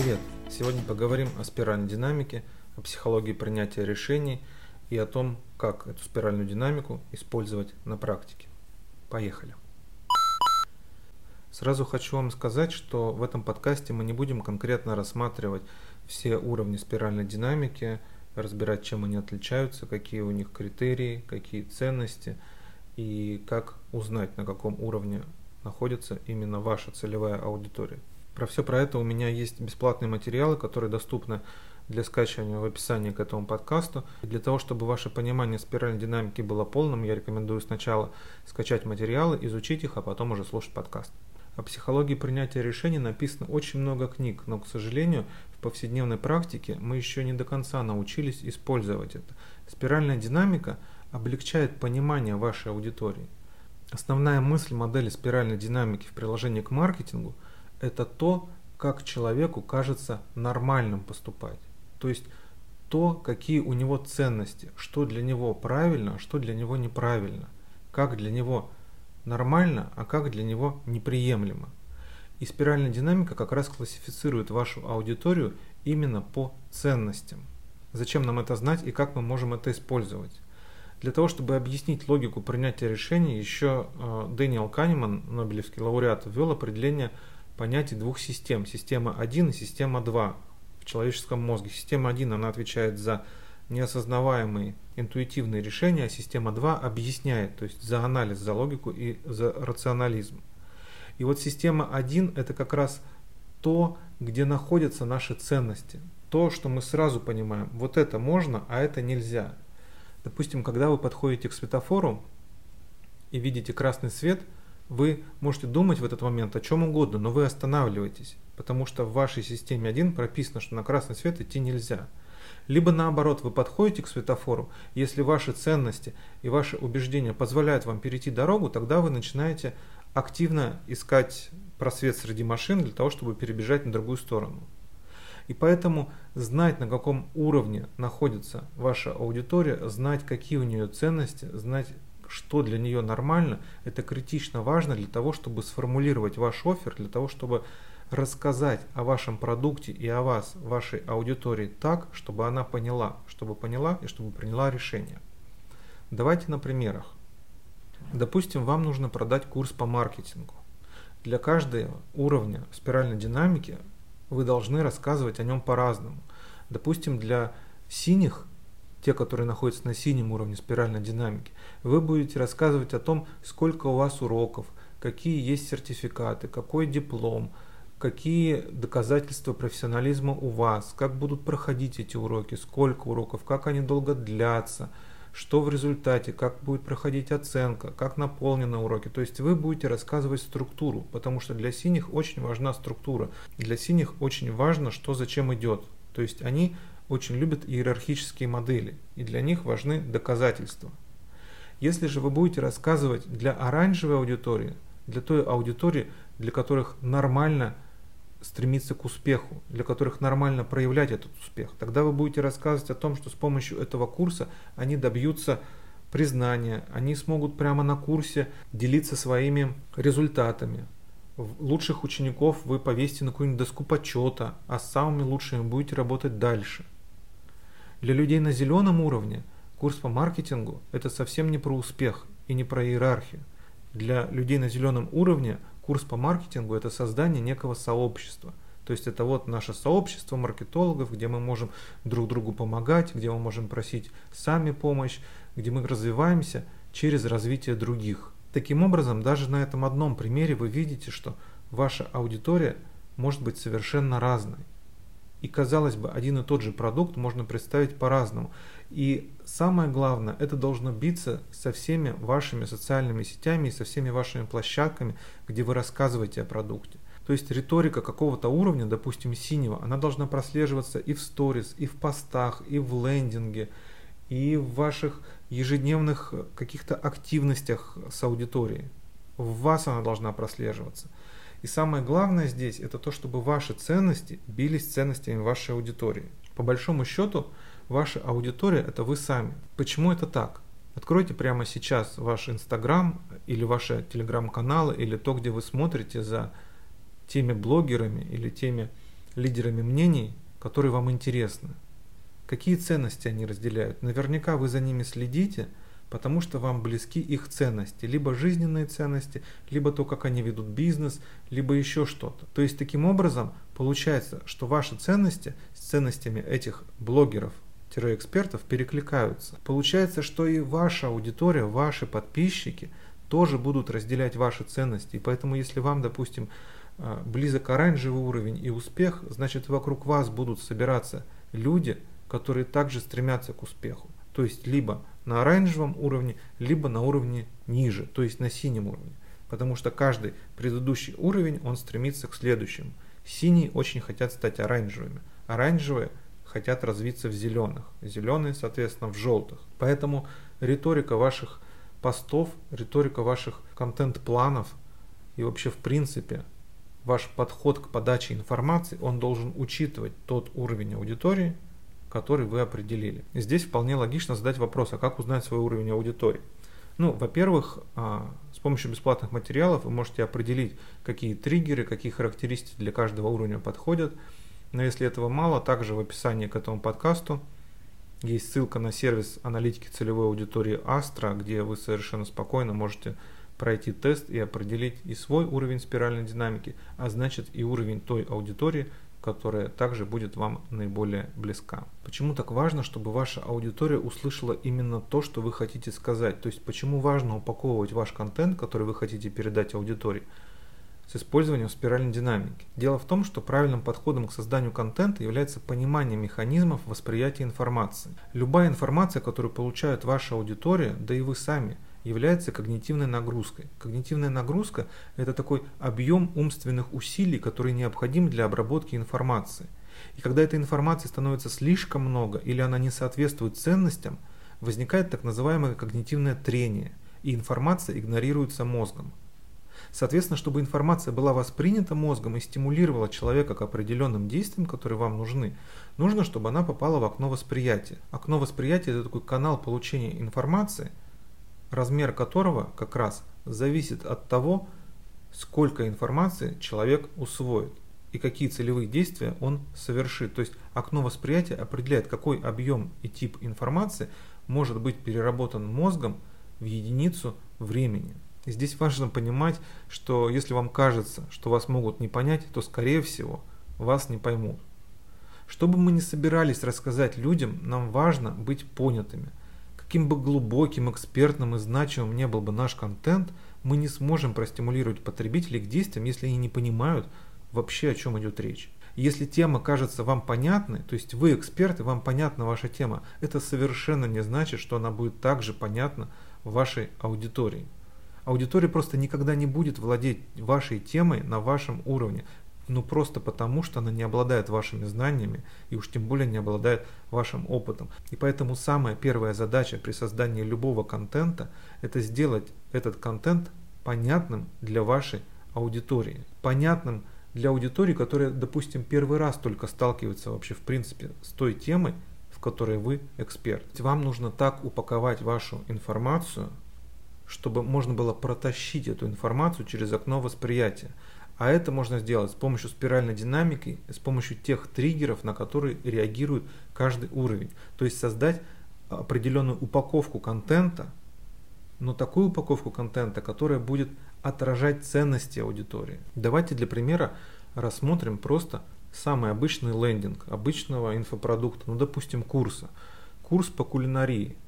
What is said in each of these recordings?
Привет! Сегодня поговорим о спиральной динамике, о психологии принятия решений и о том, как эту спиральную динамику использовать на практике. Поехали! Сразу хочу вам сказать, что в этом подкасте мы не будем конкретно рассматривать все уровни спиральной динамики, разбирать, чем они отличаются, какие у них критерии, какие ценности и как узнать, на каком уровне находится именно ваша целевая аудитория. Про все про это у меня есть бесплатные материалы, которые доступны для скачивания в описании к этому подкасту. И для того, чтобы ваше понимание спиральной динамики было полным, я рекомендую сначала скачать материалы, изучить их, а потом уже слушать подкаст. О психологии принятия решений написано очень много книг, но, к сожалению, в повседневной практике мы еще не до конца научились использовать это. Спиральная динамика облегчает понимание вашей аудитории. Основная мысль модели спиральной динамики в приложении к маркетингу – это то, как человеку кажется нормальным поступать. То есть то, какие у него ценности, что для него правильно, а что для него неправильно, как для него нормально, а как для него неприемлемо. И спиральная динамика как раз классифицирует вашу аудиторию именно по ценностям. Зачем нам это знать и как мы можем это использовать? Для того, чтобы объяснить логику принятия решений, еще э, Дэниел Канеман, Нобелевский лауреат, ввел определение понятий двух систем. Система 1 и система 2 в человеческом мозге. Система 1 она отвечает за неосознаваемые интуитивные решения, а система 2 объясняет, то есть за анализ, за логику и за рационализм. И вот система 1 это как раз то, где находятся наши ценности. То, что мы сразу понимаем, вот это можно, а это нельзя. Допустим, когда вы подходите к светофору и видите красный свет, вы можете думать в этот момент о чем угодно, но вы останавливаетесь, потому что в вашей системе 1 прописано, что на красный свет идти нельзя. Либо наоборот, вы подходите к светофору, если ваши ценности и ваши убеждения позволяют вам перейти дорогу, тогда вы начинаете активно искать просвет среди машин для того, чтобы перебежать на другую сторону. И поэтому знать, на каком уровне находится ваша аудитория, знать, какие у нее ценности, знать, что для нее нормально, это критично важно для того, чтобы сформулировать ваш офер, для того, чтобы рассказать о вашем продукте и о вас, вашей аудитории так, чтобы она поняла, чтобы поняла и чтобы приняла решение. Давайте на примерах. Допустим, вам нужно продать курс по маркетингу. Для каждого уровня спиральной динамики вы должны рассказывать о нем по-разному. Допустим, для синих, те, которые находятся на синем уровне спиральной динамики, вы будете рассказывать о том, сколько у вас уроков, какие есть сертификаты, какой диплом, какие доказательства профессионализма у вас, как будут проходить эти уроки, сколько уроков, как они долго длятся – что в результате, как будет проходить оценка, как наполнены уроки. То есть вы будете рассказывать структуру, потому что для синих очень важна структура. Для синих очень важно, что зачем идет. То есть они очень любят иерархические модели, и для них важны доказательства. Если же вы будете рассказывать для оранжевой аудитории, для той аудитории, для которых нормально – стремиться к успеху, для которых нормально проявлять этот успех. Тогда вы будете рассказывать о том, что с помощью этого курса они добьются признания, они смогут прямо на курсе делиться своими результатами. Лучших учеников вы повесите на какую-нибудь доску почета, а с самыми лучшими будете работать дальше. Для людей на зеленом уровне курс по маркетингу – это совсем не про успех и не про иерархию. Для людей на зеленом уровне Курс по маркетингу – это создание некого сообщества. То есть это вот наше сообщество маркетологов, где мы можем друг другу помогать, где мы можем просить сами помощь, где мы развиваемся через развитие других. Таким образом, даже на этом одном примере вы видите, что ваша аудитория может быть совершенно разной. И казалось бы, один и тот же продукт можно представить по-разному. И самое главное, это должно биться со всеми вашими социальными сетями и со всеми вашими площадками, где вы рассказываете о продукте. То есть риторика какого-то уровня, допустим, синего, она должна прослеживаться и в сторис, и в постах, и в лендинге, и в ваших ежедневных каких-то активностях с аудиторией. В вас она должна прослеживаться. И самое главное здесь, это то, чтобы ваши ценности бились ценностями вашей аудитории. По большому счету, Ваша аудитория – это вы сами. Почему это так? Откройте прямо сейчас ваш Инстаграм или ваши Телеграм-каналы или то, где вы смотрите за теми блогерами или теми лидерами мнений, которые вам интересны. Какие ценности они разделяют? Наверняка вы за ними следите, потому что вам близки их ценности, либо жизненные ценности, либо то, как они ведут бизнес, либо еще что-то. То есть таким образом получается, что ваши ценности с ценностями этих блогеров, экспертов перекликаются. Получается, что и ваша аудитория, ваши подписчики тоже будут разделять ваши ценности. И поэтому, если вам, допустим, э, близок оранжевый уровень и успех, значит вокруг вас будут собираться люди, которые также стремятся к успеху. То есть либо на оранжевом уровне, либо на уровне ниже, то есть на синем уровне. Потому что каждый предыдущий уровень, он стремится к следующему. Синие очень хотят стать оранжевыми. Оранжевые хотят развиться в зеленых. Зеленые, соответственно, в желтых. Поэтому риторика ваших постов, риторика ваших контент-планов и вообще в принципе ваш подход к подаче информации, он должен учитывать тот уровень аудитории, который вы определили. Здесь вполне логично задать вопрос, а как узнать свой уровень аудитории? Ну, во-первых, а, с помощью бесплатных материалов вы можете определить, какие триггеры, какие характеристики для каждого уровня подходят. Но если этого мало, также в описании к этому подкасту есть ссылка на сервис аналитики целевой аудитории Astra, где вы совершенно спокойно можете пройти тест и определить и свой уровень спиральной динамики, а значит и уровень той аудитории, которая также будет вам наиболее близка. Почему так важно, чтобы ваша аудитория услышала именно то, что вы хотите сказать? То есть почему важно упаковывать ваш контент, который вы хотите передать аудитории, с использованием спиральной динамики. Дело в том, что правильным подходом к созданию контента является понимание механизмов восприятия информации. Любая информация, которую получает ваша аудитория, да и вы сами – является когнитивной нагрузкой. Когнитивная нагрузка – это такой объем умственных усилий, который необходим для обработки информации. И когда этой информации становится слишком много или она не соответствует ценностям, возникает так называемое когнитивное трение, и информация игнорируется мозгом. Соответственно, чтобы информация была воспринята мозгом и стимулировала человека к определенным действиям, которые вам нужны, нужно, чтобы она попала в окно восприятия. Окно восприятия – это такой канал получения информации – размер которого как раз зависит от того, сколько информации человек усвоит и какие целевые действия он совершит. То есть окно восприятия определяет, какой объем и тип информации может быть переработан мозгом в единицу времени. И здесь важно понимать, что если вам кажется, что вас могут не понять, то скорее всего вас не поймут. Что бы мы ни собирались рассказать людям, нам важно быть понятыми. Каким бы глубоким, экспертным и значимым не был бы наш контент, мы не сможем простимулировать потребителей к действиям, если они не понимают вообще, о чем идет речь. Если тема кажется вам понятной, то есть вы эксперт и вам понятна ваша тема, это совершенно не значит, что она будет также понятна вашей аудитории. Аудитория просто никогда не будет владеть вашей темой на вашем уровне ну просто потому, что она не обладает вашими знаниями и уж тем более не обладает вашим опытом. И поэтому самая первая задача при создании любого контента – это сделать этот контент понятным для вашей аудитории. Понятным для аудитории, которая, допустим, первый раз только сталкивается вообще в принципе с той темой, в которой вы эксперт. Вам нужно так упаковать вашу информацию, чтобы можно было протащить эту информацию через окно восприятия. А это можно сделать с помощью спиральной динамики, с помощью тех триггеров, на которые реагирует каждый уровень. То есть создать определенную упаковку контента, но такую упаковку контента, которая будет отражать ценности аудитории. Давайте для примера рассмотрим просто самый обычный лендинг обычного инфопродукта, ну допустим курса. Курс по кулинарии –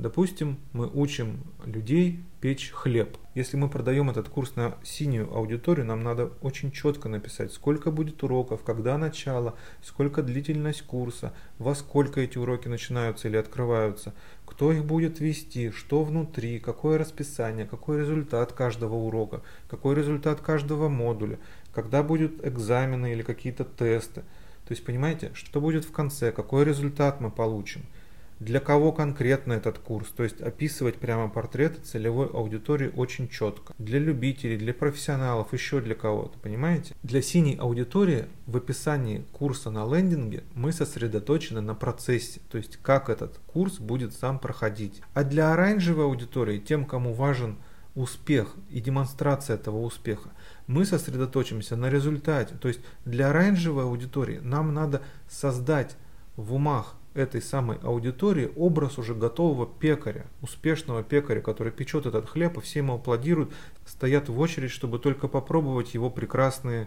Допустим, мы учим людей печь хлеб. Если мы продаем этот курс на синюю аудиторию, нам надо очень четко написать, сколько будет уроков, когда начало, сколько длительность курса, во сколько эти уроки начинаются или открываются, кто их будет вести, что внутри, какое расписание, какой результат каждого урока, какой результат каждого модуля, когда будут экзамены или какие-то тесты. То есть понимаете, что будет в конце, какой результат мы получим – для кого конкретно этот курс, то есть описывать прямо портреты целевой аудитории очень четко. Для любителей, для профессионалов, еще для кого-то, понимаете? Для синей аудитории в описании курса на лендинге мы сосредоточены на процессе, то есть как этот курс будет сам проходить. А для оранжевой аудитории, тем, кому важен успех и демонстрация этого успеха. Мы сосредоточимся на результате. То есть для оранжевой аудитории нам надо создать в умах этой самой аудитории образ уже готового пекаря, успешного пекаря, который печет этот хлеб, и все ему аплодируют, стоят в очередь, чтобы только попробовать его прекрасный,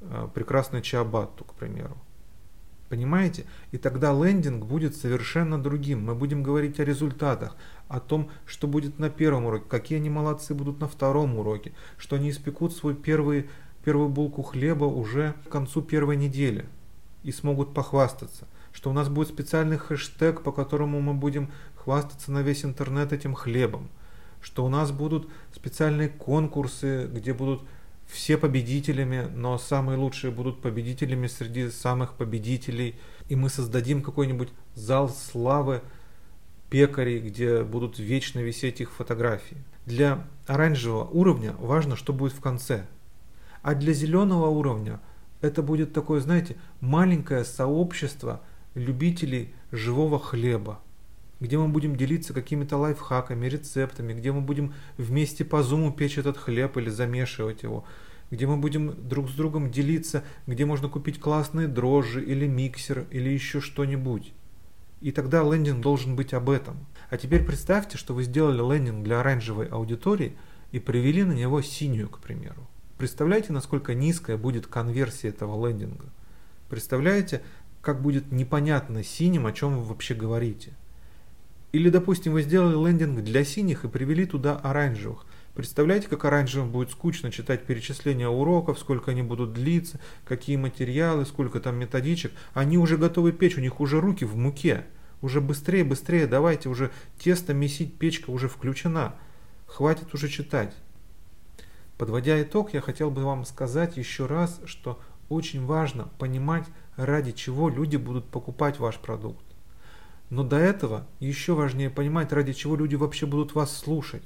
э, прекрасный чиабатту, к примеру. Понимаете? И тогда лендинг будет совершенно другим. Мы будем говорить о результатах, о том, что будет на первом уроке, какие они молодцы будут на втором уроке, что они испекут свой первый, первую булку хлеба уже к концу первой недели и смогут похвастаться, что у нас будет специальный хэштег, по которому мы будем хвастаться на весь интернет этим хлебом, что у нас будут специальные конкурсы, где будут все победителями, но самые лучшие будут победителями среди самых победителей. И мы создадим какой-нибудь зал славы пекарей, где будут вечно висеть их фотографии. Для оранжевого уровня важно, что будет в конце. А для зеленого уровня это будет такое, знаете, маленькое сообщество любителей живого хлеба где мы будем делиться какими-то лайфхаками, рецептами, где мы будем вместе по зуму печь этот хлеб или замешивать его, где мы будем друг с другом делиться, где можно купить классные дрожжи или миксер или еще что-нибудь. И тогда лендинг должен быть об этом. А теперь представьте, что вы сделали лендинг для оранжевой аудитории и привели на него синюю, к примеру. Представляете, насколько низкая будет конверсия этого лендинга? Представляете, как будет непонятно синим, о чем вы вообще говорите? Или, допустим, вы сделали лендинг для синих и привели туда оранжевых. Представляете, как оранжевым будет скучно читать перечисления уроков, сколько они будут длиться, какие материалы, сколько там методичек. Они уже готовы печь, у них уже руки в муке. Уже быстрее, быстрее, давайте уже тесто месить, печка уже включена. Хватит уже читать. Подводя итог, я хотел бы вам сказать еще раз, что очень важно понимать, ради чего люди будут покупать ваш продукт. Но до этого еще важнее понимать, ради чего люди вообще будут вас слушать.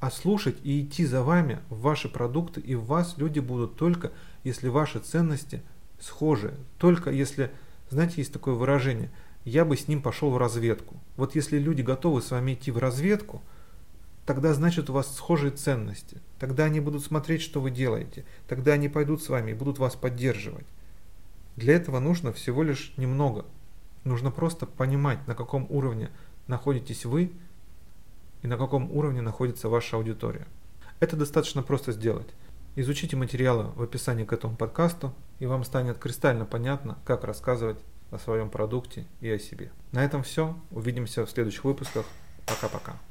А слушать и идти за вами в ваши продукты и в вас люди будут только, если ваши ценности схожи. Только если, знаете, есть такое выражение, я бы с ним пошел в разведку. Вот если люди готовы с вами идти в разведку, тогда значит у вас схожие ценности. Тогда они будут смотреть, что вы делаете. Тогда они пойдут с вами и будут вас поддерживать. Для этого нужно всего лишь немного – Нужно просто понимать, на каком уровне находитесь вы и на каком уровне находится ваша аудитория. Это достаточно просто сделать. Изучите материалы в описании к этому подкасту, и вам станет кристально понятно, как рассказывать о своем продукте и о себе. На этом все. Увидимся в следующих выпусках. Пока-пока.